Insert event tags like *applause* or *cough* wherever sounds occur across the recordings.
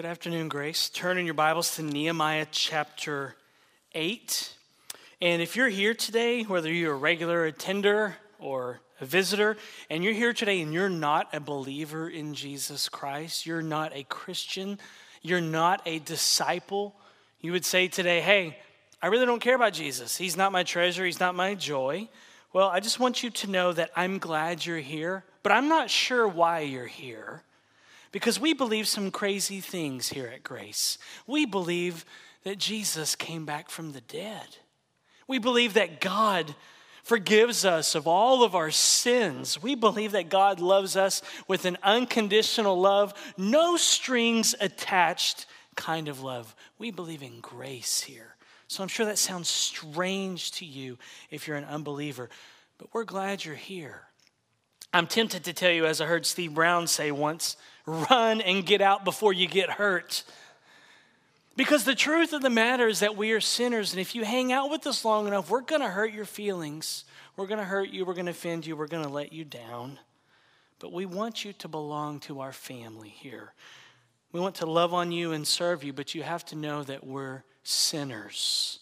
Good afternoon, Grace. Turn in your Bibles to Nehemiah chapter 8. And if you're here today, whether you're a regular attender or a visitor, and you're here today and you're not a believer in Jesus Christ, you're not a Christian, you're not a disciple, you would say today, hey, I really don't care about Jesus. He's not my treasure, He's not my joy. Well, I just want you to know that I'm glad you're here, but I'm not sure why you're here. Because we believe some crazy things here at Grace. We believe that Jesus came back from the dead. We believe that God forgives us of all of our sins. We believe that God loves us with an unconditional love, no strings attached kind of love. We believe in grace here. So I'm sure that sounds strange to you if you're an unbeliever, but we're glad you're here. I'm tempted to tell you, as I heard Steve Brown say once, run and get out before you get hurt. Because the truth of the matter is that we are sinners, and if you hang out with us long enough, we're going to hurt your feelings. We're going to hurt you. We're going to offend you. We're going to let you down. But we want you to belong to our family here. We want to love on you and serve you, but you have to know that we're sinners.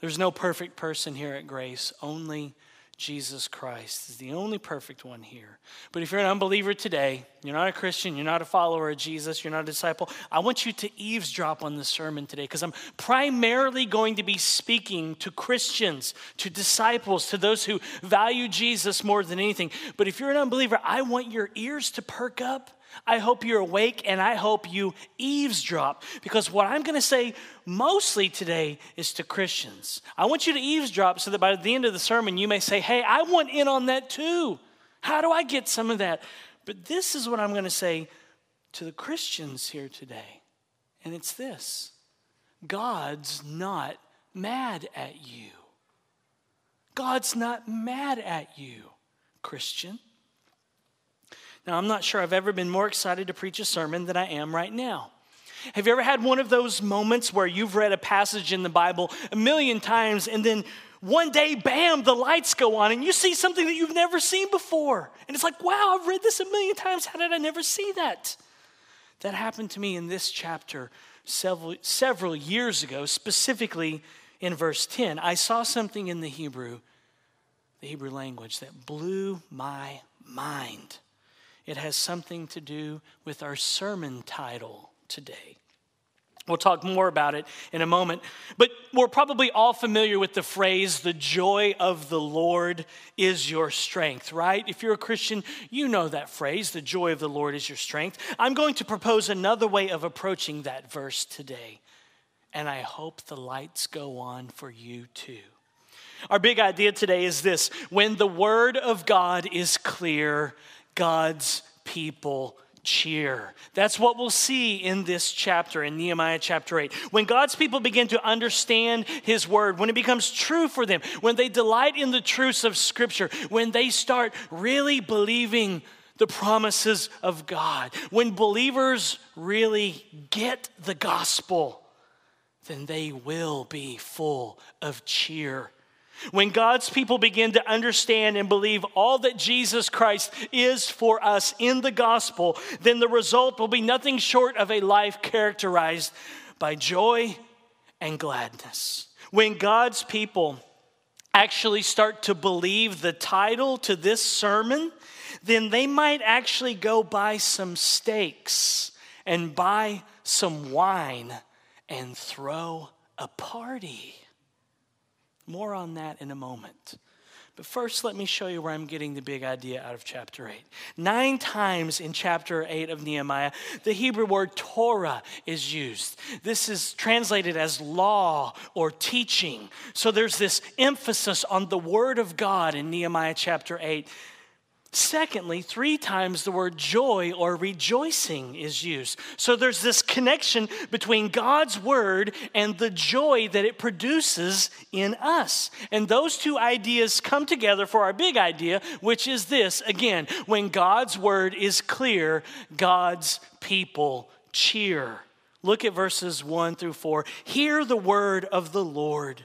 There's no perfect person here at Grace, only Jesus Christ is the only perfect one here. But if you're an unbeliever today, you're not a Christian, you're not a follower of Jesus, you're not a disciple, I want you to eavesdrop on the sermon today because I'm primarily going to be speaking to Christians, to disciples, to those who value Jesus more than anything. But if you're an unbeliever, I want your ears to perk up I hope you're awake and I hope you eavesdrop because what I'm going to say mostly today is to Christians. I want you to eavesdrop so that by the end of the sermon you may say, Hey, I want in on that too. How do I get some of that? But this is what I'm going to say to the Christians here today, and it's this God's not mad at you. God's not mad at you, Christian. Now, I'm not sure I've ever been more excited to preach a sermon than I am right now. Have you ever had one of those moments where you've read a passage in the Bible a million times and then one day, bam, the lights go on and you see something that you've never seen before? And it's like, wow, I've read this a million times. How did I never see that? That happened to me in this chapter several, several years ago, specifically in verse 10. I saw something in the Hebrew, the Hebrew language, that blew my mind. It has something to do with our sermon title today. We'll talk more about it in a moment. But we're probably all familiar with the phrase, the joy of the Lord is your strength, right? If you're a Christian, you know that phrase, the joy of the Lord is your strength. I'm going to propose another way of approaching that verse today. And I hope the lights go on for you too. Our big idea today is this when the word of God is clear, God's people cheer. That's what we'll see in this chapter, in Nehemiah chapter 8. When God's people begin to understand His word, when it becomes true for them, when they delight in the truths of Scripture, when they start really believing the promises of God, when believers really get the gospel, then they will be full of cheer when God's people begin to understand and believe all that Jesus Christ is for us in the gospel, then the result will be nothing short of a life characterized by joy and gladness. When God's people actually start to believe the title to this sermon, then they might actually go buy some steaks and buy some wine and throw a party. More on that in a moment. But first, let me show you where I'm getting the big idea out of chapter 8. Nine times in chapter 8 of Nehemiah, the Hebrew word Torah is used. This is translated as law or teaching. So there's this emphasis on the word of God in Nehemiah chapter 8. Secondly, three times the word joy or rejoicing is used. So there's this connection between God's word and the joy that it produces in us. And those two ideas come together for our big idea, which is this again, when God's word is clear, God's people cheer. Look at verses 1 through 4. Hear the word of the Lord.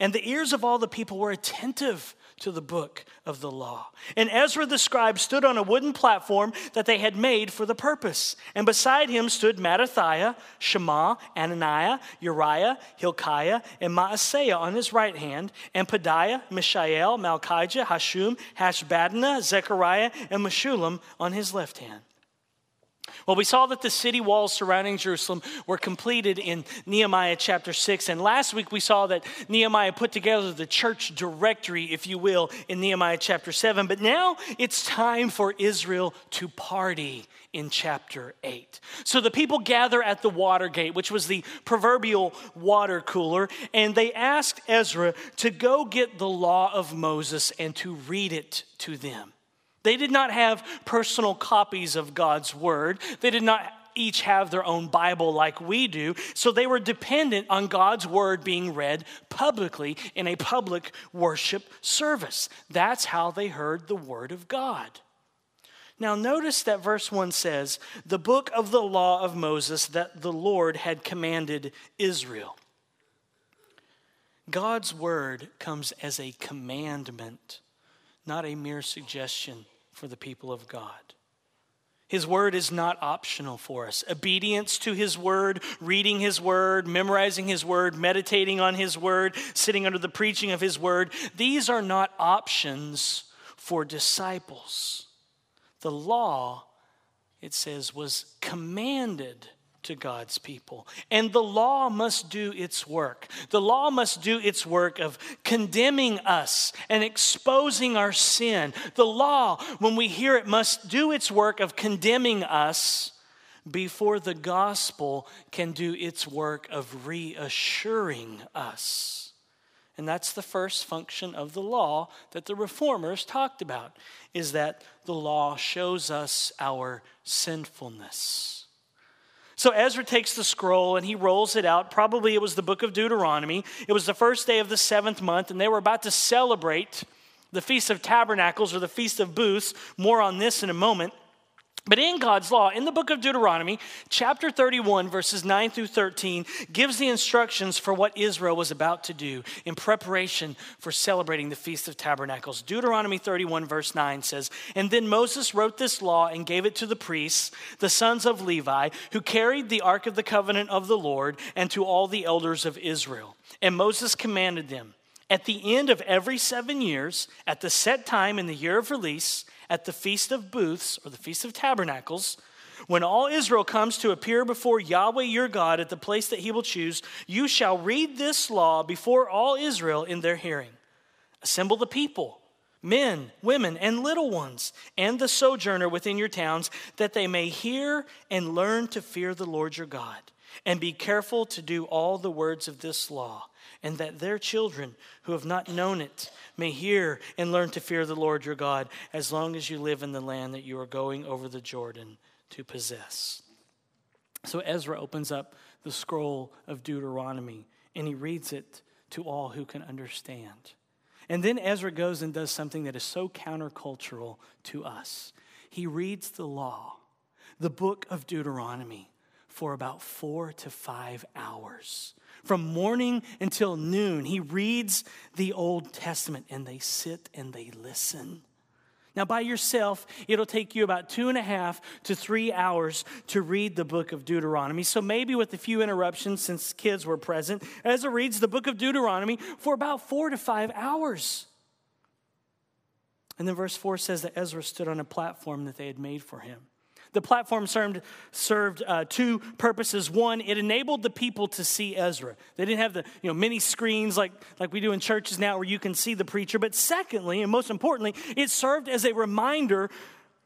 And the ears of all the people were attentive to the book of the law. And Ezra the scribe stood on a wooden platform that they had made for the purpose. And beside him stood Mattithiah, Shema, Ananiah, Uriah, Hilkiah, and Maaseiah on his right hand, and Pedaiah, Mishael, Malchijah, Hashum, Hashbaddanah, Zechariah, and Meshullam on his left hand. Well, we saw that the city walls surrounding Jerusalem were completed in Nehemiah chapter 6. And last week we saw that Nehemiah put together the church directory, if you will, in Nehemiah chapter 7. But now it's time for Israel to party in chapter 8. So the people gather at the water gate, which was the proverbial water cooler, and they asked Ezra to go get the law of Moses and to read it to them. They did not have personal copies of God's word. They did not each have their own Bible like we do. So they were dependent on God's word being read publicly in a public worship service. That's how they heard the word of God. Now, notice that verse 1 says, the book of the law of Moses that the Lord had commanded Israel. God's word comes as a commandment, not a mere suggestion for the people of God. His word is not optional for us. Obedience to his word, reading his word, memorizing his word, meditating on his word, sitting under the preaching of his word, these are not options for disciples. The law, it says, was commanded to God's people. And the law must do its work. The law must do its work of condemning us and exposing our sin. The law, when we hear it, must do its work of condemning us before the gospel can do its work of reassuring us. And that's the first function of the law that the reformers talked about is that the law shows us our sinfulness. So Ezra takes the scroll and he rolls it out. Probably it was the book of Deuteronomy. It was the first day of the seventh month, and they were about to celebrate the Feast of Tabernacles or the Feast of Booths. More on this in a moment. But in God's law, in the book of Deuteronomy, chapter 31, verses 9 through 13, gives the instructions for what Israel was about to do in preparation for celebrating the Feast of Tabernacles. Deuteronomy 31, verse 9 says, And then Moses wrote this law and gave it to the priests, the sons of Levi, who carried the ark of the covenant of the Lord, and to all the elders of Israel. And Moses commanded them, At the end of every seven years, at the set time in the year of release, at the Feast of Booths, or the Feast of Tabernacles, when all Israel comes to appear before Yahweh your God at the place that he will choose, you shall read this law before all Israel in their hearing. Assemble the people, men, women, and little ones, and the sojourner within your towns, that they may hear and learn to fear the Lord your God, and be careful to do all the words of this law, and that their children who have not known it may hear and learn to fear the Lord your God as long as you live in the land that you are going over the Jordan to possess. So Ezra opens up the scroll of Deuteronomy and he reads it to all who can understand. And then Ezra goes and does something that is so countercultural to us. He reads the law, the book of Deuteronomy, for about four to five hours from morning until noon. He reads the Old Testament and they sit and they listen. Now, by yourself, it'll take you about two and a half to three hours to read the book of Deuteronomy. So, maybe with a few interruptions since kids were present, Ezra reads the book of Deuteronomy for about four to five hours. And then verse 4 says that Ezra stood on a platform that they had made for him. The platform served, served uh, two purposes. One, it enabled the people to see Ezra. They didn't have the you know, many screens like, like we do in churches now where you can see the preacher. But secondly, and most importantly, it served as a reminder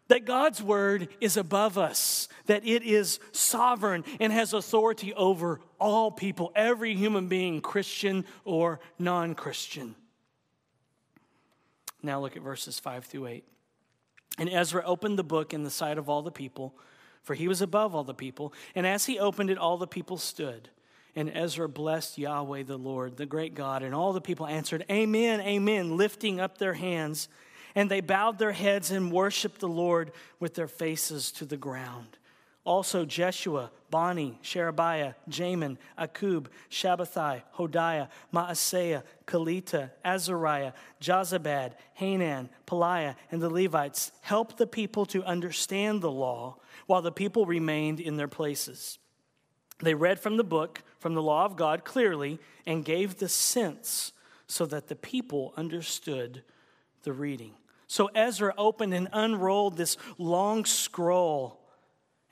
that God's word is above us, that it is sovereign and has authority over all people, every human being, Christian or non Christian. Now look at verses 5 through 8. And Ezra opened the book in the sight of all the people, for he was above all the people. And as he opened it, all the people stood. And Ezra blessed Yahweh the Lord, the great God. And all the people answered, Amen, Amen, lifting up their hands. And they bowed their heads and worshiped the Lord with their faces to the ground. Also Jeshua, Bani, Sherebiah, Jamin, Akub, Shabbethai, Hodiah, Maaseiah, Kelita, Azariah, Jozabad, Hanan, Pelaiah, and the Levites helped the people to understand the law while the people remained in their places. They read from the book, from the law of God clearly, and gave the sense so that the people understood the reading. So Ezra opened and unrolled this long scroll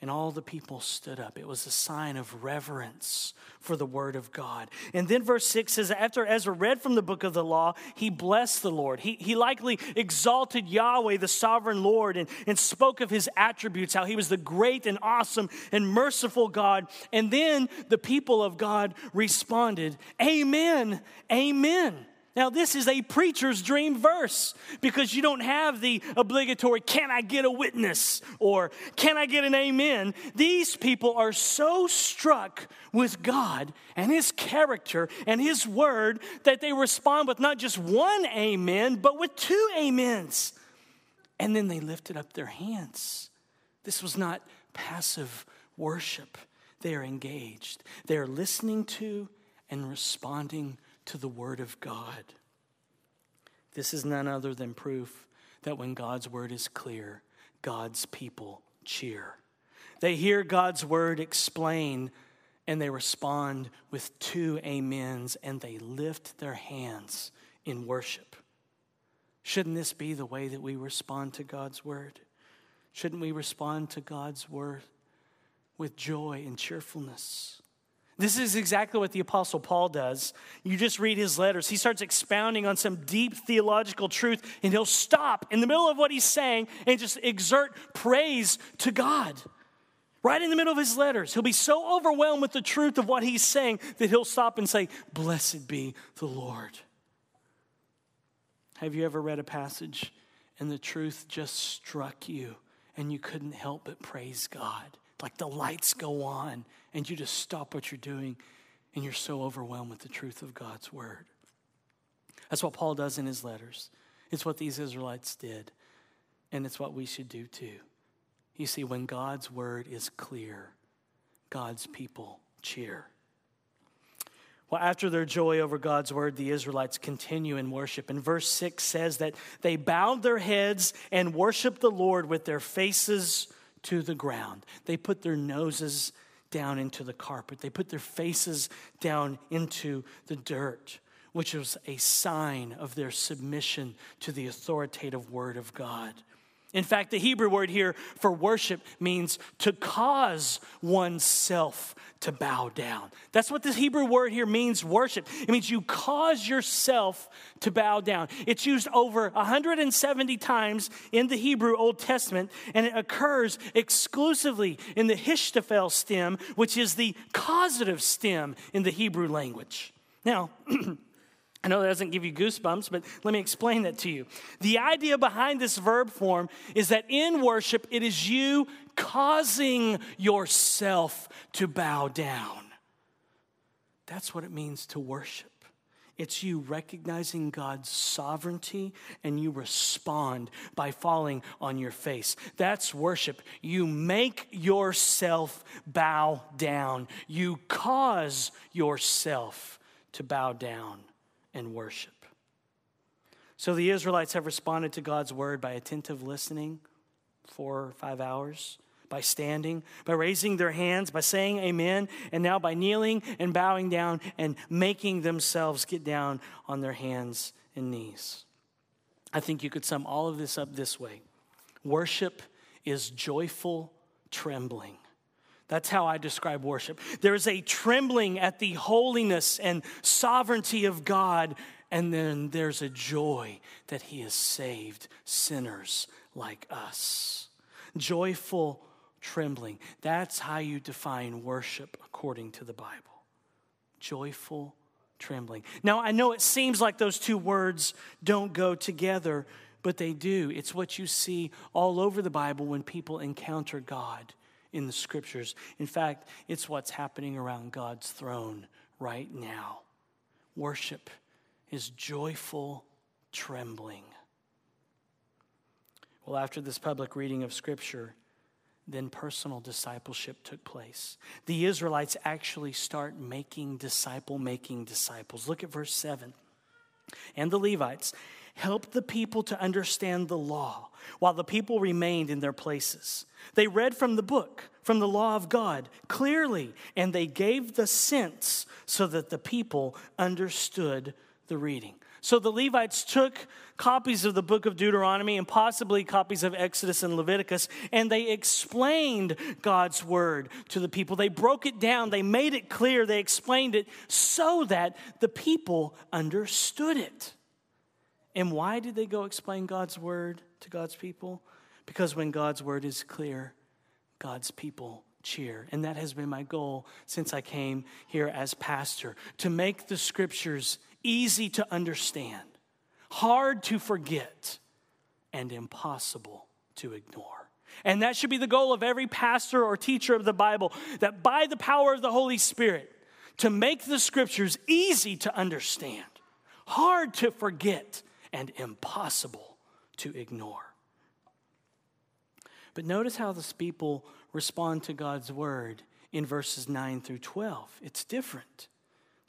and all the people stood up. It was a sign of reverence for the word of God. And then verse 6 says, After Ezra read from the book of the law, he blessed the Lord. He, he likely exalted Yahweh, the sovereign Lord, and, and spoke of his attributes, how he was the great and awesome and merciful God. And then the people of God responded, Amen, Amen. Now, this is a preacher's dream verse because you don't have the obligatory, can I get a witness or can I get an amen? These people are so struck with God and His character and His word that they respond with not just one amen, but with two amens. And then they lifted up their hands. This was not passive worship, they are engaged, they are listening to and responding to the Word of God. This is none other than proof that when God's Word is clear, God's people cheer. They hear God's Word explained and they respond with two amens and they lift their hands in worship. Shouldn't this be the way that we respond to God's Word? Shouldn't we respond to God's Word with joy and cheerfulness? This is exactly what the Apostle Paul does. You just read his letters. He starts expounding on some deep theological truth, and he'll stop in the middle of what he's saying and just exert praise to God. Right in the middle of his letters, he'll be so overwhelmed with the truth of what he's saying that he'll stop and say, Blessed be the Lord. Have you ever read a passage and the truth just struck you and you couldn't help but praise God? Like the lights go on and you just stop what you're doing and you're so overwhelmed with the truth of God's word. That's what Paul does in his letters. It's what these Israelites did, and it's what we should do too. You see, when God's word is clear, God's people cheer. Well, after their joy over God's word, the Israelites continue in worship. And verse 6 says that they bowed their heads and worshiped the Lord with their faces to the ground. They put their noses down into the carpet, they put their faces down into the dirt, which was a sign of their submission to the authoritative word of God. In fact, the Hebrew word here for worship means to cause oneself to bow down. That's what this Hebrew word here means worship. It means you cause yourself to bow down. It's used over 170 times in the Hebrew Old Testament, and it occurs exclusively in the Hishtafel stem, which is the causative stem in the Hebrew language. Now, *clears throat* I know that doesn't give you goosebumps, but let me explain that to you. The idea behind this verb form is that in worship, it is you causing yourself to bow down. That's what it means to worship. It's you recognizing God's sovereignty and you respond by falling on your face. That's worship. You make yourself bow down, you cause yourself to bow down and worship. So the Israelites have responded to God's word by attentive listening, four or five hours, by standing, by raising their hands, by saying amen, and now by kneeling and bowing down and making themselves get down on their hands and knees. I think you could sum all of this up this way worship is joyful trembling. That's how I describe worship. There's a trembling at the holiness and sovereignty of God, and then there's a joy that He has saved sinners like us. Joyful trembling. That's how you define worship according to the Bible. Joyful trembling. Now, I know it seems like those two words don't go together, but they do. It's what you see all over the Bible when people encounter God in the scriptures. In fact, it's what's happening around God's throne right now. Worship is joyful trembling. Well, after this public reading of Scripture, then personal discipleship took place. The Israelites actually start making disciple making disciples. Look at verse 7. And the Levites helped the people to understand the law while the people remained in their places. They read from the book, from the law of God, clearly, and they gave the sense so that the people understood the reading. So the Levites took copies of the book of Deuteronomy and possibly copies of Exodus and Leviticus, and they explained God's word to the people. They broke it down, they made it clear, they explained it so that the people understood it. And why did they go explain God's word to God's people? Because when God's word is clear, God's people cheer. And that has been my goal since I came here as pastor to make the scriptures easy to understand, hard to forget, and impossible to ignore. And that should be the goal of every pastor or teacher of the Bible that by the power of the Holy Spirit, to make the scriptures easy to understand, hard to forget, and impossible to ignore. But notice how this people respond to God's word in verses 9 through 12. It's different.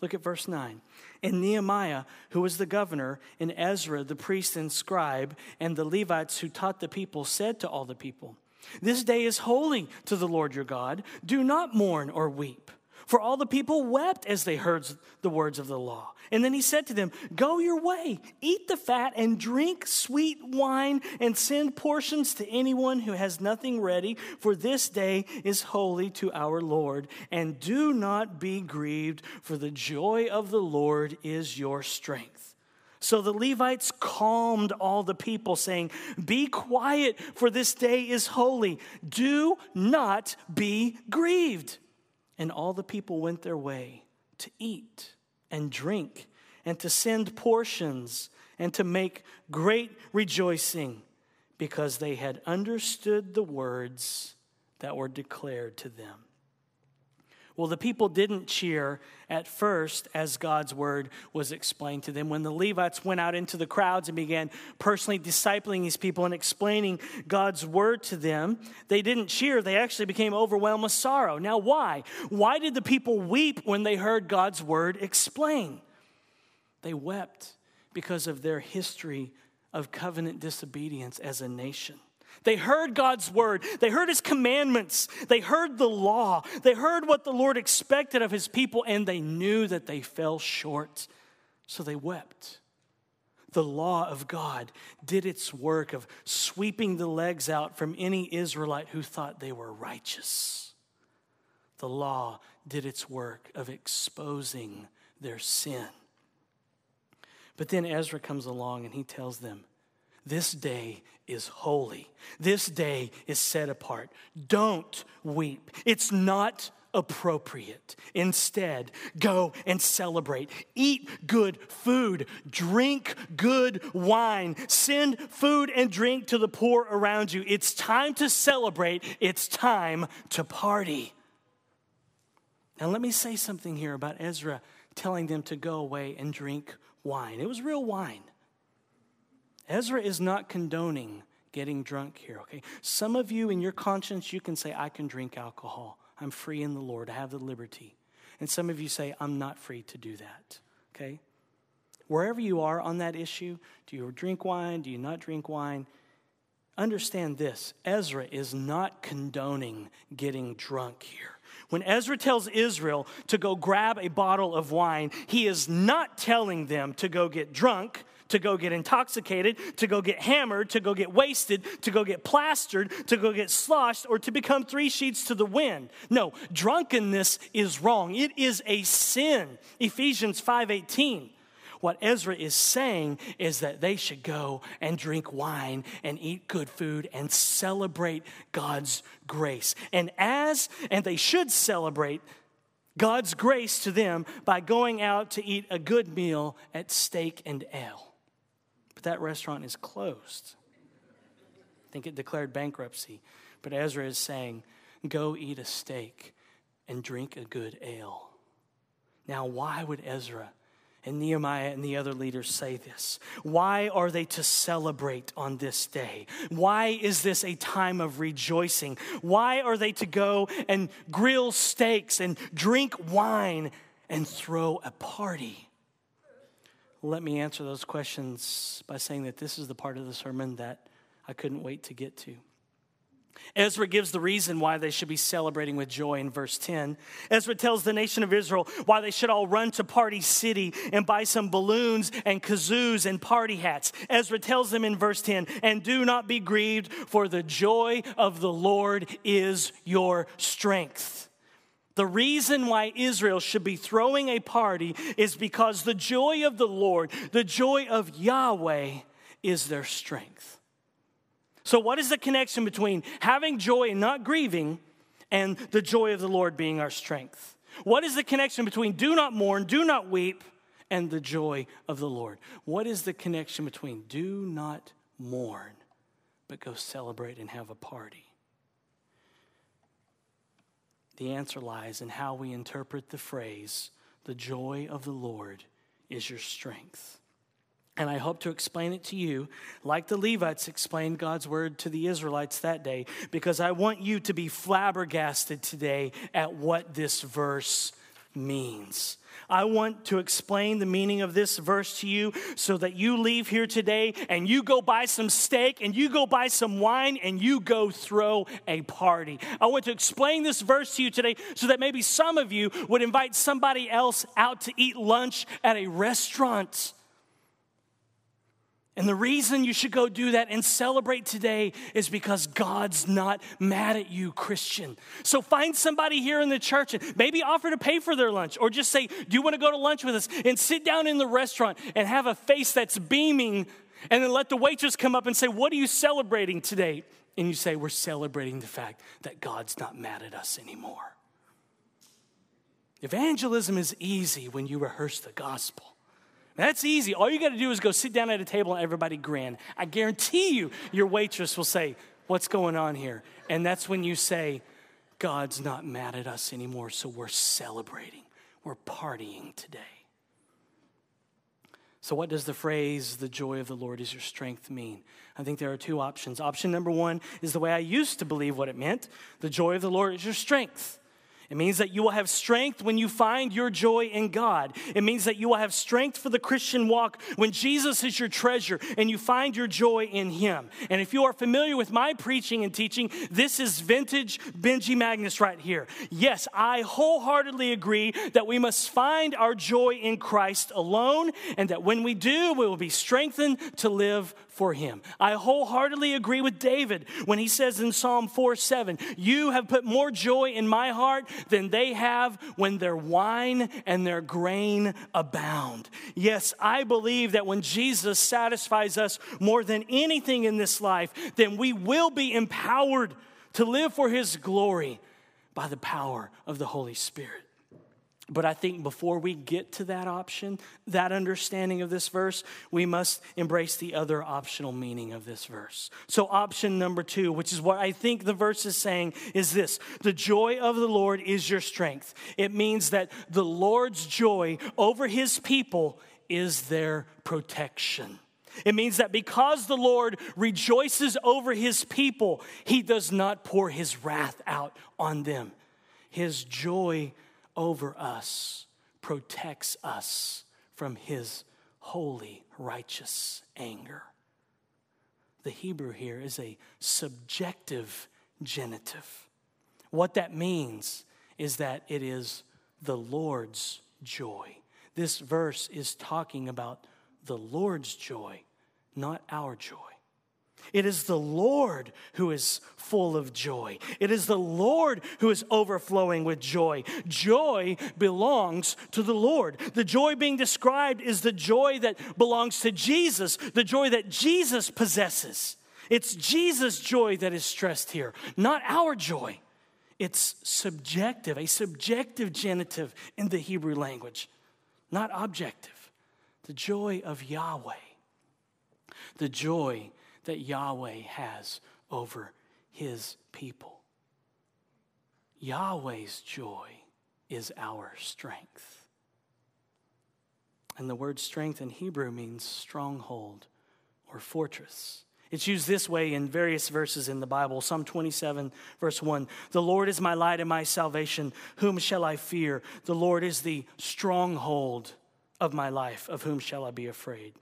Look at verse 9. And Nehemiah, who was the governor, and Ezra, the priest and scribe, and the Levites who taught the people, said to all the people, This day is holy to the Lord your God. Do not mourn or weep. For all the people wept as they heard the words of the law. And then he said to them, Go your way, eat the fat, and drink sweet wine, and send portions to anyone who has nothing ready, for this day is holy to our Lord. And do not be grieved, for the joy of the Lord is your strength. So the Levites calmed all the people, saying, Be quiet, for this day is holy. Do not be grieved. And all the people went their way to eat and drink and to send portions and to make great rejoicing because they had understood the words that were declared to them. Well, the people didn't cheer at first as God's word was explained to them. When the Levites went out into the crowds and began personally discipling these people and explaining God's word to them, they didn't cheer. They actually became overwhelmed with sorrow. Now, why? Why did the people weep when they heard God's word explained? They wept because of their history of covenant disobedience as a nation. They heard God's word. They heard his commandments. They heard the law. They heard what the Lord expected of his people, and they knew that they fell short. So they wept. The law of God did its work of sweeping the legs out from any Israelite who thought they were righteous. The law did its work of exposing their sin. But then Ezra comes along and he tells them, This day is holy. This day is set apart. Don't weep. It's not appropriate. Instead, go and celebrate. Eat good food. Drink good wine. Send food and drink to the poor around you. It's time to celebrate. It's time to party. Now, let me say something here about Ezra telling them to go away and drink wine. It was real wine. Ezra is not condoning getting drunk here, okay? Some of you, in your conscience, you can say, I can drink alcohol. I'm free in the Lord. I have the liberty. And some of you say, I'm not free to do that, okay? Wherever you are on that issue, do you drink wine? Do you not drink wine? Understand this Ezra is not condoning getting drunk here. When Ezra tells Israel to go grab a bottle of wine, he is not telling them to go get drunk to go get intoxicated, to go get hammered, to go get wasted, to go get plastered, to go get sloshed, or to become three sheets to the wind. No, drunkenness is wrong. It is a sin. Ephesians 5:18. What Ezra is saying is that they should go and drink wine and eat good food and celebrate God's grace. And as and they should celebrate God's grace to them by going out to eat a good meal at steak and ale. That restaurant is closed. I think it declared bankruptcy. But Ezra is saying, Go eat a steak and drink a good ale. Now, why would Ezra and Nehemiah and the other leaders say this? Why are they to celebrate on this day? Why is this a time of rejoicing? Why are they to go and grill steaks and drink wine and throw a party? Let me answer those questions by saying that this is the part of the sermon that I couldn't wait to get to. Ezra gives the reason why they should be celebrating with joy in verse 10. Ezra tells the nation of Israel why they should all run to Party City and buy some balloons and kazoos and party hats. Ezra tells them in verse 10, and do not be grieved, for the joy of the Lord is your strength. The reason why Israel should be throwing a party is because the joy of the Lord, the joy of Yahweh, is their strength. So, what is the connection between having joy and not grieving and the joy of the Lord being our strength? What is the connection between do not mourn, do not weep, and the joy of the Lord? What is the connection between do not mourn, but go celebrate and have a party? The answer lies in how we interpret the phrase, the joy of the Lord is your strength. And I hope to explain it to you like the Levites explained God's word to the Israelites that day, because I want you to be flabbergasted today at what this verse means. I want to explain the meaning of this verse to you so that you leave here today and you go buy some steak and you go buy some wine and you go throw a party. I want to explain this verse to you today so that maybe some of you would invite somebody else out to eat lunch at a restaurant and the reason you should go do that and celebrate today is because God's not mad at you, Christian. So find somebody here in the church and maybe offer to pay for their lunch or just say, Do you want to go to lunch with us? And sit down in the restaurant and have a face that's beaming. And then let the waitress come up and say, What are you celebrating today? And you say, We're celebrating the fact that God's not mad at us anymore. Evangelism is easy when you rehearse the gospel. That's easy. All you got to do is go sit down at a table and everybody grin. I guarantee you, your waitress will say, What's going on here? And that's when you say, God's not mad at us anymore, so we're celebrating. We're partying today. So, what does the phrase, the joy of the Lord is your strength, mean? I think there are two options. Option number one is the way I used to believe what it meant the joy of the Lord is your strength. It means that you will have strength when you find your joy in God. It means that you will have strength for the Christian walk when Jesus is your treasure and you find your joy in Him. And if you are familiar with my preaching and teaching, this is vintage Benji Magness right here. Yes, I wholeheartedly agree that we must find our joy in Christ alone, and that when we do, we will be strengthened to live for him. I wholeheartedly agree with David when he says in Psalm 4 7, You have put more joy in my heart than they have when their wine and their grain abound. Yes, I believe that when Jesus satisfies us more than anything in this life, then we will be empowered to live for his glory by the power of the Holy Spirit. But I think before we get to that option, that understanding of this verse, we must embrace the other optional meaning of this verse. So, option number two, which is what I think the verse is saying, is this The joy of the Lord is your strength. It means that the Lord's joy over his people is their protection. It means that because the Lord rejoices over his people, he does not pour his wrath out on them. His joy over us protects us from his holy, righteous anger. The Hebrew here is a subjective genitive. What that means is that it is the Lord's joy. This verse is talking about the Lord's joy, not our joy. It is the Lord who is full of joy. It is the Lord who is overflowing with joy. Joy belongs to the Lord. The joy being described is the joy that belongs to Jesus, the joy that Jesus possesses. It's Jesus' joy that is stressed here, not our joy. It's subjective, a subjective genitive in the Hebrew language, not objective. The joy of Yahweh the joy that Yahweh has over his people. Yahweh's joy is our strength. And the word strength in Hebrew means stronghold or fortress. It's used this way in various verses in the Bible. Psalm 27, verse 1 The Lord is my light and my salvation. Whom shall I fear? The Lord is the stronghold of my life. Of whom shall I be afraid?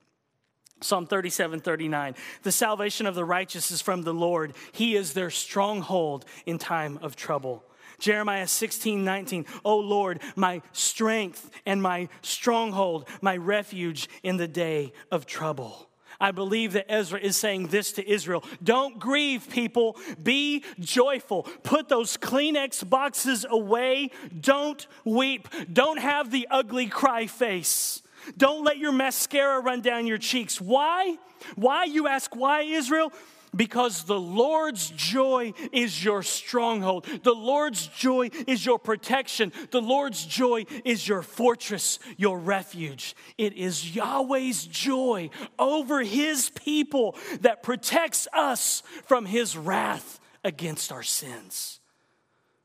Psalm 37, 39. The salvation of the righteous is from the Lord. He is their stronghold in time of trouble. Jeremiah 16, 19. O Lord, my strength and my stronghold, my refuge in the day of trouble. I believe that Ezra is saying this to Israel Don't grieve, people. Be joyful. Put those Kleenex boxes away. Don't weep. Don't have the ugly cry face. Don't let your mascara run down your cheeks. Why? Why, you ask, why, Israel? because the Lord's joy is your stronghold. The Lord's joy is your protection. The Lord's joy is your fortress, your refuge. It is Yahweh's joy over his people that protects us from his wrath against our sins.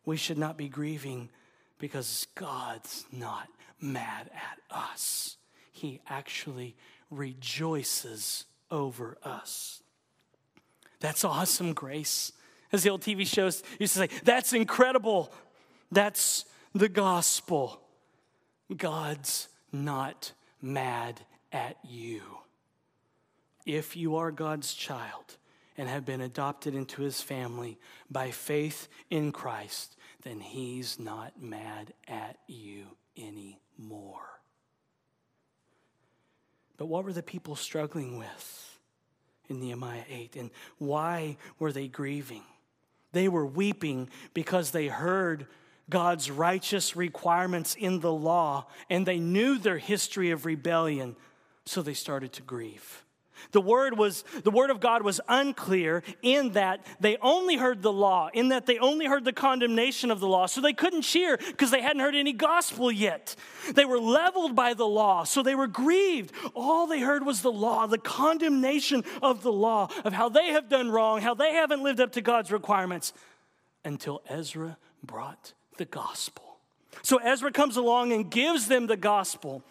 We should not be grieving because God's not mad at us. He actually rejoices over us. That's awesome grace. As the old TV shows used to say, that's incredible. That's the gospel. God's not mad at you. If you are God's child and have been adopted into his family by faith in Christ, then he's not mad at you anymore. But what were the people struggling with? in Nehemiah 8. And why were they grieving? They were weeping because they heard God's righteous requirements in the law and they knew their history of rebellion, so they started to grieve. The word was the word of God was unclear in that they only heard the law, in that they only heard the condemnation of the law. So they couldn't cheer because they hadn't heard any gospel yet. They were leveled by the law, so they were grieved. All they heard was the law, the condemnation of the law, of how they have done wrong, how they haven't lived up to God's requirements until Ezra brought the gospel. So Ezra comes along and gives them the gospel.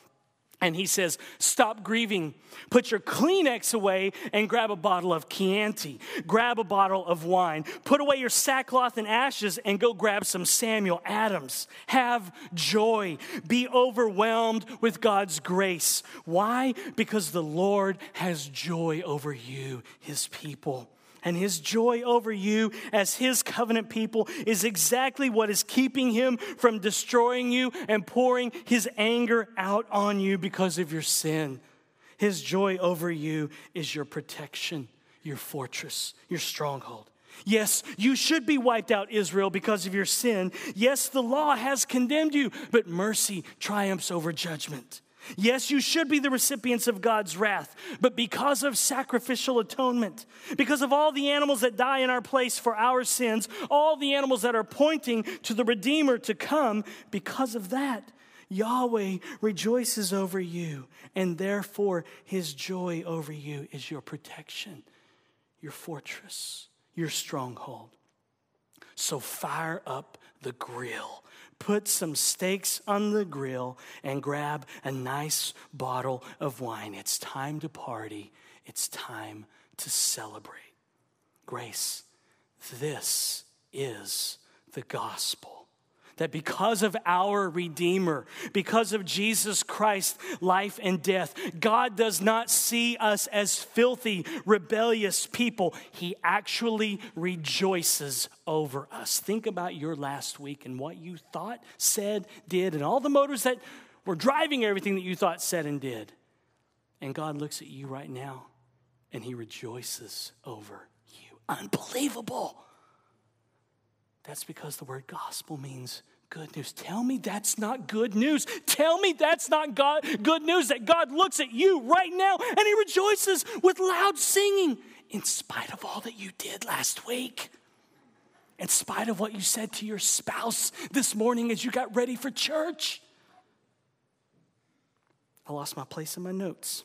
And he says, Stop grieving. Put your Kleenex away and grab a bottle of Chianti. Grab a bottle of wine. Put away your sackcloth and ashes and go grab some Samuel Adams. Have joy. Be overwhelmed with God's grace. Why? Because the Lord has joy over you, his people and his joy over you as his covenant people is exactly what is keeping him from destroying you and pouring his anger out on you because of your sin. His joy over you is your protection, your fortress, your stronghold. Yes, you should be wiped out, Israel, because of your sin. Yes, the law has condemned you, but mercy triumphs over judgment. Yes, you should be the recipients of God's wrath, but because of sacrificial atonement, because of all the animals that die in our place for our sins, all the animals that are pointing to the Redeemer to come, because of that, Yahweh rejoices over you, and therefore his joy over you is your protection, your fortress, your stronghold. So fire up the grill put some steaks on the grill and grab a nice bottle of wine. It's time to party, it's time to celebrate. Grace, this is the gospel that because of our Redeemer, because of Jesus Christ, life and death, God does not see us as filthy, rebellious people. He actually rejoices over us. Think about your last week and what you thought, said, did, and all the motors that were driving everything that you thought, said, and did. And God looks at you right now and He rejoices over you. Unbelievable. That's because the word gospel means good news. Tell me that's not good news. Tell me that's not God, good news that God looks at you right now and he rejoices with loud singing in spite of all that you did last week. In spite of what you said to your spouse this morning as you got ready for church. I lost my place in my notes.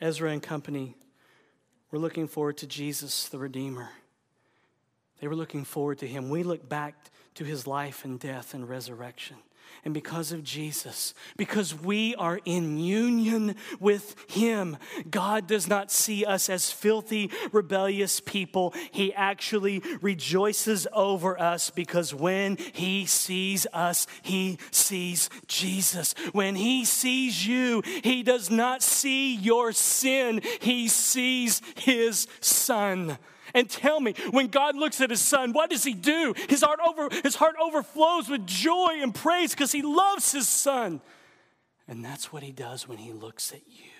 Ezra and company were looking forward to Jesus, the Redeemer. They were looking forward to him. We look back to his life and death and resurrection. And because of Jesus, because we are in union with Him, God does not see us as filthy, rebellious people. He actually rejoices over us because when He sees us, He sees Jesus. When He sees you, He does not see your sin, He sees His Son. And tell me, when God looks at his son, what does he do? His heart, over, his heart overflows with joy and praise because he loves his son. And that's what he does when he looks at you.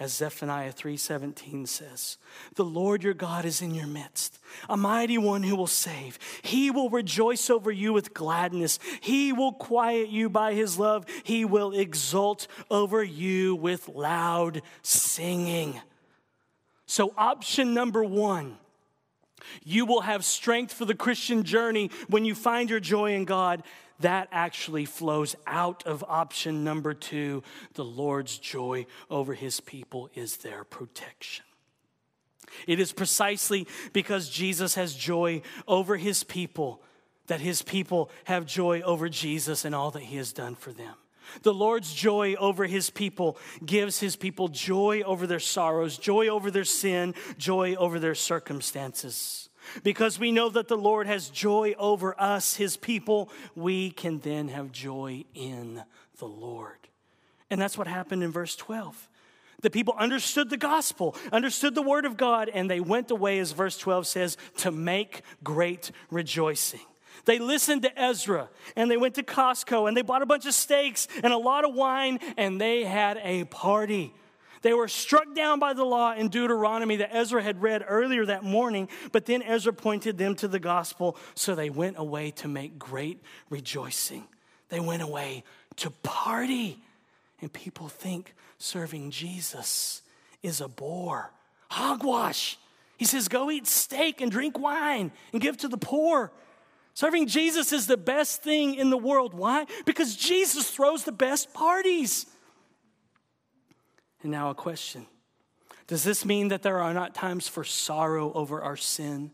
As Zephaniah 3:17 says, "The Lord your God is in your midst, a mighty one who will save. He will rejoice over you with gladness. He will quiet you by his love. He will exult over you with loud singing." So, option number one, you will have strength for the Christian journey when you find your joy in God. That actually flows out of option number two. The Lord's joy over his people is their protection. It is precisely because Jesus has joy over his people that his people have joy over Jesus and all that he has done for them. The Lord's joy over his people gives his people joy over their sorrows, joy over their sin, joy over their circumstances. Because we know that the Lord has joy over us, his people, we can then have joy in the Lord. And that's what happened in verse 12. The people understood the gospel, understood the word of God, and they went away, as verse 12 says, to make great rejoicing. They listened to Ezra and they went to Costco and they bought a bunch of steaks and a lot of wine and they had a party. They were struck down by the law in Deuteronomy that Ezra had read earlier that morning, but then Ezra pointed them to the gospel, so they went away to make great rejoicing. They went away to party. And people think serving Jesus is a bore. Hogwash. He says, Go eat steak and drink wine and give to the poor. Serving Jesus is the best thing in the world. Why? Because Jesus throws the best parties. And now a question Does this mean that there are not times for sorrow over our sin?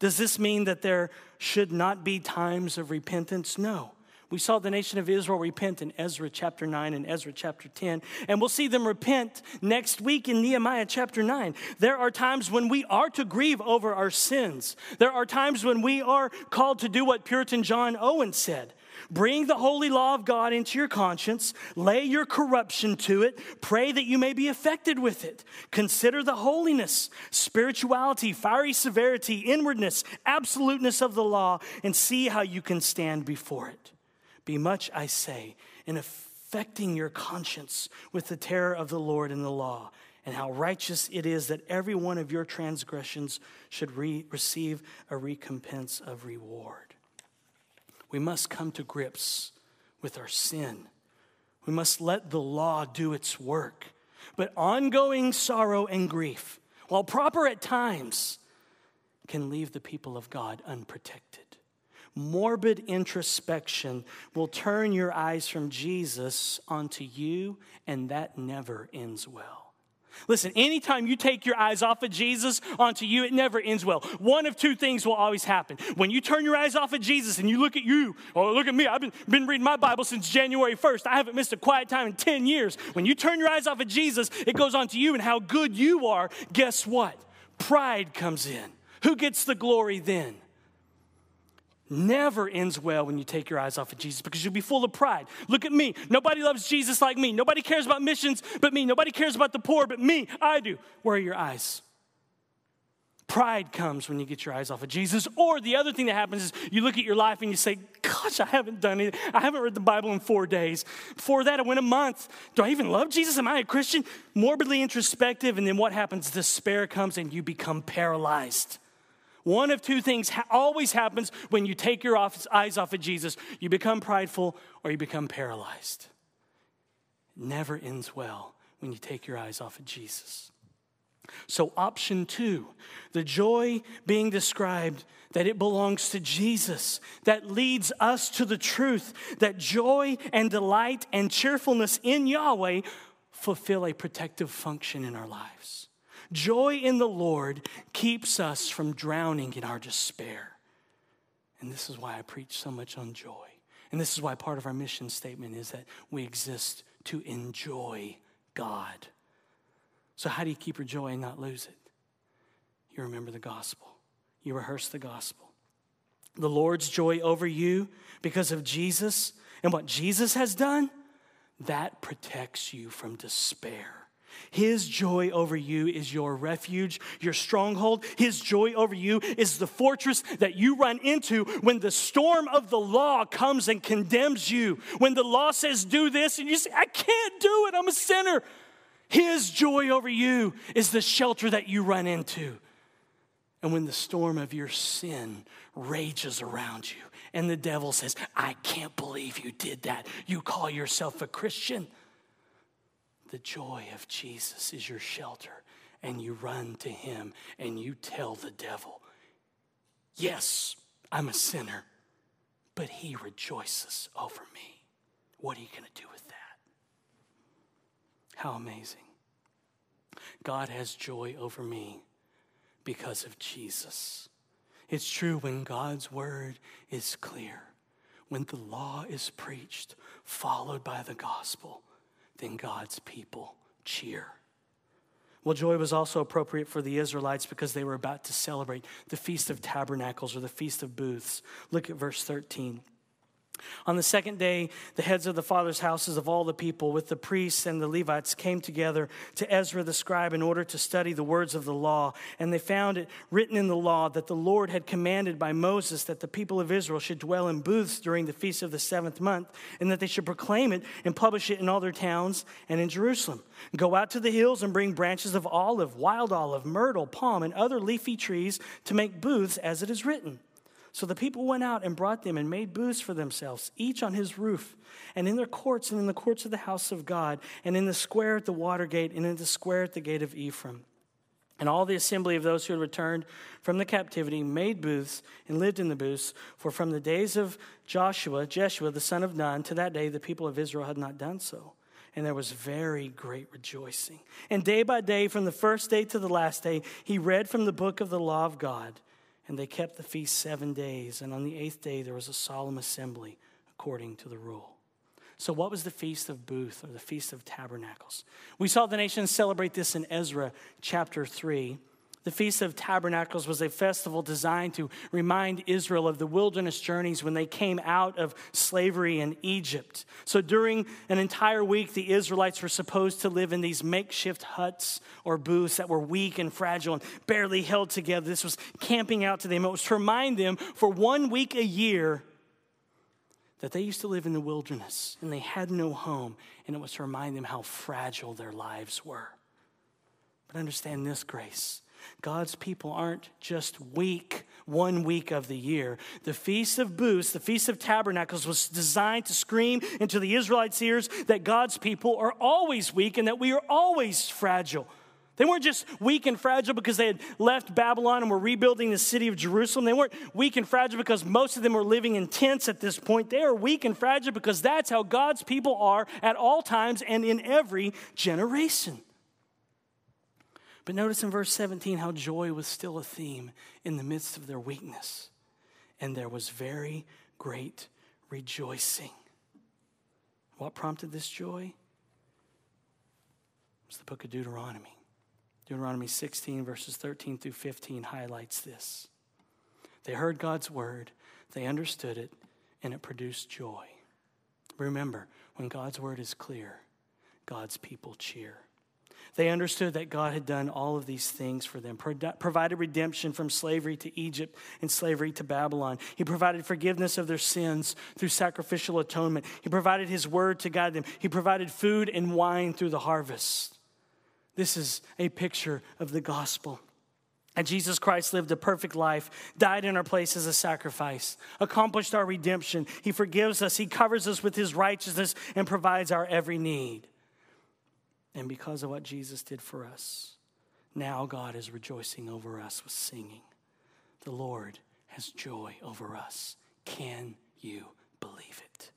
Does this mean that there should not be times of repentance? No. We saw the nation of Israel repent in Ezra chapter 9 and Ezra chapter 10. And we'll see them repent next week in Nehemiah chapter 9. There are times when we are to grieve over our sins. There are times when we are called to do what Puritan John Owen said. Bring the holy law of God into your conscience, lay your corruption to it, pray that you may be affected with it. Consider the holiness, spirituality, fiery severity, inwardness, absoluteness of the law, and see how you can stand before it. Be much, I say, in affecting your conscience with the terror of the Lord and the law, and how righteous it is that every one of your transgressions should re- receive a recompense of reward. We must come to grips with our sin. We must let the law do its work. But ongoing sorrow and grief, while proper at times, can leave the people of God unprotected morbid introspection will turn your eyes from Jesus onto you, and that never ends well. Listen, anytime you take your eyes off of Jesus onto you, it never ends well. One of two things will always happen. When you turn your eyes off of Jesus and you look at you, oh, look at me, I've been, been reading my Bible since January 1st. I haven't missed a quiet time in 10 years. When you turn your eyes off of Jesus, it goes onto you and how good you are. Guess what? Pride comes in. Who gets the glory then? Never ends well when you take your eyes off of Jesus because you'll be full of pride. Look at me. Nobody loves Jesus like me. Nobody cares about missions but me. Nobody cares about the poor but me. I do. Where are your eyes? Pride comes when you get your eyes off of Jesus. Or the other thing that happens is you look at your life and you say, Gosh, I haven't done it. I haven't read the Bible in four days. Before that, I went a month. Do I even love Jesus? Am I a Christian? Morbidly introspective. And then what happens? Despair comes and you become paralyzed. One of two things ha- always happens when you take your off- eyes off of Jesus you become prideful or you become paralyzed. Never ends well when you take your eyes off of Jesus. So, option two, the joy being described that it belongs to Jesus, that leads us to the truth that joy and delight and cheerfulness in Yahweh fulfill a protective function in our lives. Joy in the Lord keeps us from drowning in our despair. And this is why I preach so much on joy. And this is why part of our mission statement is that we exist to enjoy God. So, how do you keep your joy and not lose it? You remember the gospel, you rehearse the gospel. The Lord's joy over you because of Jesus and what Jesus has done, that protects you from despair. His joy over you is your refuge, your stronghold. His joy over you is the fortress that you run into when the storm of the law comes and condemns you. When the law says, do this, and you say, I can't do it, I'm a sinner. His joy over you is the shelter that you run into. And when the storm of your sin rages around you, and the devil says, I can't believe you did that, you call yourself a Christian the joy of Jesus is your shelter, and you run to him and you tell the devil, Yes, I'm a sinner, but he rejoices over me. What are you going to do with that? How amazing. God has joy over me because of Jesus. It's true when God's word is clear, when the law is preached, followed by the gospel then God's people cheer. Well, joy was also appropriate for the Israelites because they were about to celebrate the Feast of Tabernacles or the Feast of Booths. Look at verse 13. On the second day, the heads of the fathers' houses of all the people, with the priests and the Levites, came together to Ezra the scribe in order to study the words of the law. And they found it written in the law that the Lord had commanded by Moses that the people of Israel should dwell in booths during the feast of the seventh month, and that they should proclaim it and publish it in all their towns and in Jerusalem. Go out to the hills and bring branches of olive, wild olive, myrtle, palm, and other leafy trees to make booths as it is written. So the people went out and brought them and made booths for themselves, each on his roof, and in their courts, and in the courts of the house of God, and in the square at the water gate, and in the square at the gate of Ephraim. And all the assembly of those who had returned from the captivity made booths and lived in the booths. For from the days of Joshua, Jeshua, the son of Nun, to that day the people of Israel had not done so. And there was very great rejoicing. And day by day, from the first day to the last day, he read from the book of the law of God. And they kept the feast seven days, and on the eighth day there was a solemn assembly according to the rule. So, what was the Feast of Booth or the Feast of Tabernacles? We saw the nation celebrate this in Ezra chapter 3. The Feast of Tabernacles was a festival designed to remind Israel of the wilderness journeys when they came out of slavery in Egypt. So during an entire week, the Israelites were supposed to live in these makeshift huts or booths that were weak and fragile and barely held together. This was camping out to them. It was to remind them for one week a year that they used to live in the wilderness and they had no home. And it was to remind them how fragile their lives were. But understand this, grace God's people aren't just weak one week of the year. The Feast of Booths, the Feast of Tabernacles, was designed to scream into the Israelites' ears that God's people are always weak and that we are always fragile. They weren't just weak and fragile because they had left Babylon and were rebuilding the city of Jerusalem. They weren't weak and fragile because most of them were living in tents at this point. They are weak and fragile because that's how God's people are at all times and in every generation. But notice in verse 17 how joy was still a theme in the midst of their weakness. And there was very great rejoicing. What prompted this joy? It was the book of Deuteronomy. Deuteronomy 16, verses 13 through 15 highlights this. They heard God's word, they understood it, and it produced joy. Remember, when God's word is clear, God's people cheer. They understood that God had done all of these things for them, provided redemption from slavery to Egypt and slavery to Babylon. He provided forgiveness of their sins through sacrificial atonement. He provided His word to guide them. He provided food and wine through the harvest. This is a picture of the gospel. And Jesus Christ lived a perfect life, died in our place as a sacrifice, accomplished our redemption. He forgives us, He covers us with His righteousness, and provides our every need. And because of what Jesus did for us, now God is rejoicing over us with singing. The Lord has joy over us. Can you believe it?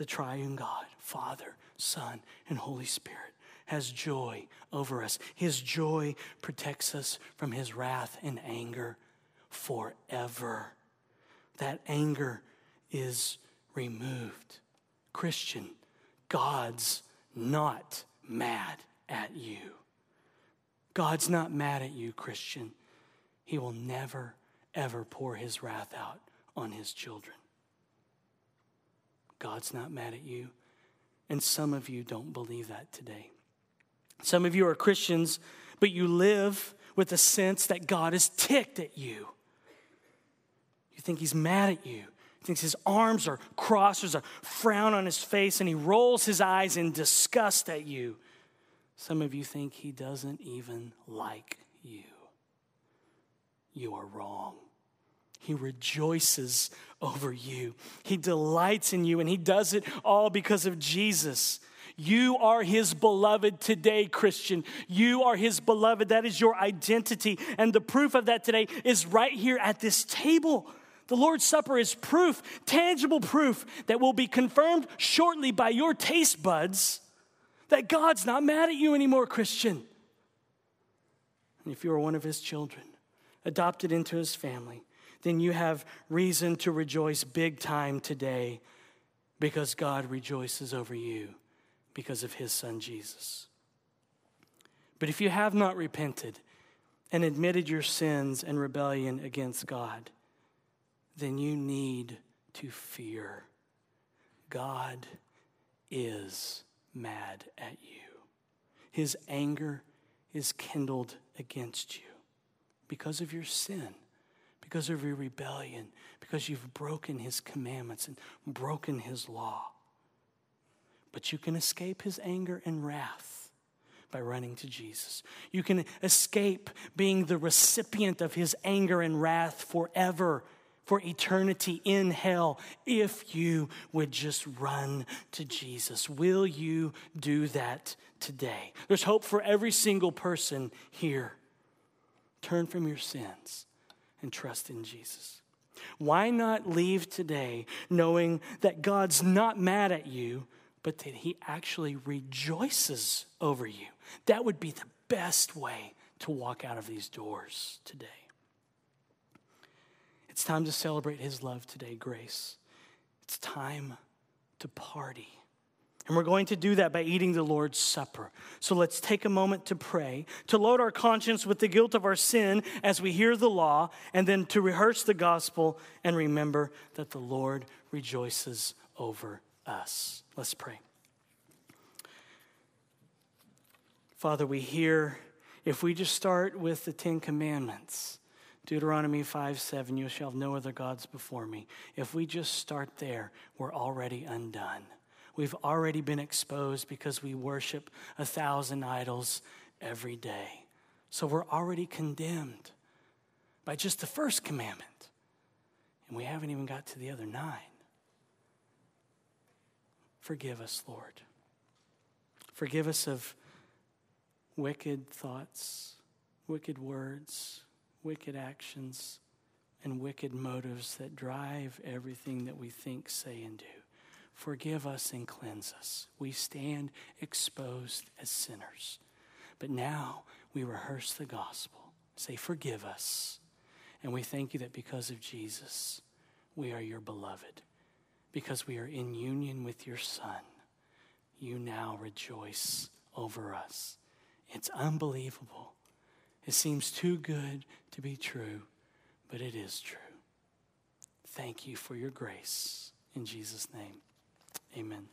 the triune God, Father, Son, and Holy Spirit, has joy over us. His joy protects us from his wrath and anger forever. That anger is removed. Christian, God's not mad at you. God's not mad at you, Christian. He will never, ever pour his wrath out on his children. God's not mad at you. And some of you don't believe that today. Some of you are Christians, but you live with a sense that God is ticked at you. You think he's mad at you. Thinks his arms are crossed, there's a frown on his face, and he rolls his eyes in disgust at you. Some of you think he doesn't even like you. You are wrong. He rejoices over you. He delights in you, and He does it all because of Jesus. You are His beloved today, Christian. You are His beloved. That is your identity. And the proof of that today is right here at this table. The Lord's Supper is proof, tangible proof, that will be confirmed shortly by your taste buds that God's not mad at you anymore, Christian. And if you are one of His children, adopted into His family, then you have reason to rejoice big time today because God rejoices over you because of his son Jesus. But if you have not repented and admitted your sins and rebellion against God, then you need to fear. God is mad at you. His anger is kindled against you because of your sin because of your rebellion, because you've broken his commandments and broken his law. But you can escape his anger and wrath by running to Jesus. You can escape being the recipient of his anger and wrath forever, for eternity in hell, if you would just run to Jesus. Will you do that today? There's hope for every single person here. Turn from your sins and trust in Jesus? Why not leave today knowing that God's not mad at you, but that He actually rejoices over you? That would be the best way to walk out of these doors today. It's time to celebrate His love today, grace. It's time to party. And we're going to do that by eating the Lord's Supper. So let's take a moment to pray, to load our conscience with the guilt of our sin as we hear the law, and then to rehearse the gospel and remember that the Lord rejoices over us. Let's pray. Father, we hear, if we just start with the Ten Commandments, Deuteronomy 5 7, you shall have no other gods before me. If we just start there, we're already undone. We've already been exposed because we worship a thousand idols every day. So we're already condemned by just the first commandment. And we haven't even got to the other nine. Forgive us, Lord. Forgive us of wicked thoughts, wicked words, wicked actions, and wicked motives that drive everything that we think, say, and do. Forgive us and cleanse us. We stand exposed as sinners. But now we rehearse the gospel. Say, Forgive us. And we thank you that because of Jesus, we are your beloved. Because we are in union with your Son, you now rejoice over us. It's unbelievable. It seems too good to be true, but it is true. Thank you for your grace. In Jesus' name. Amen.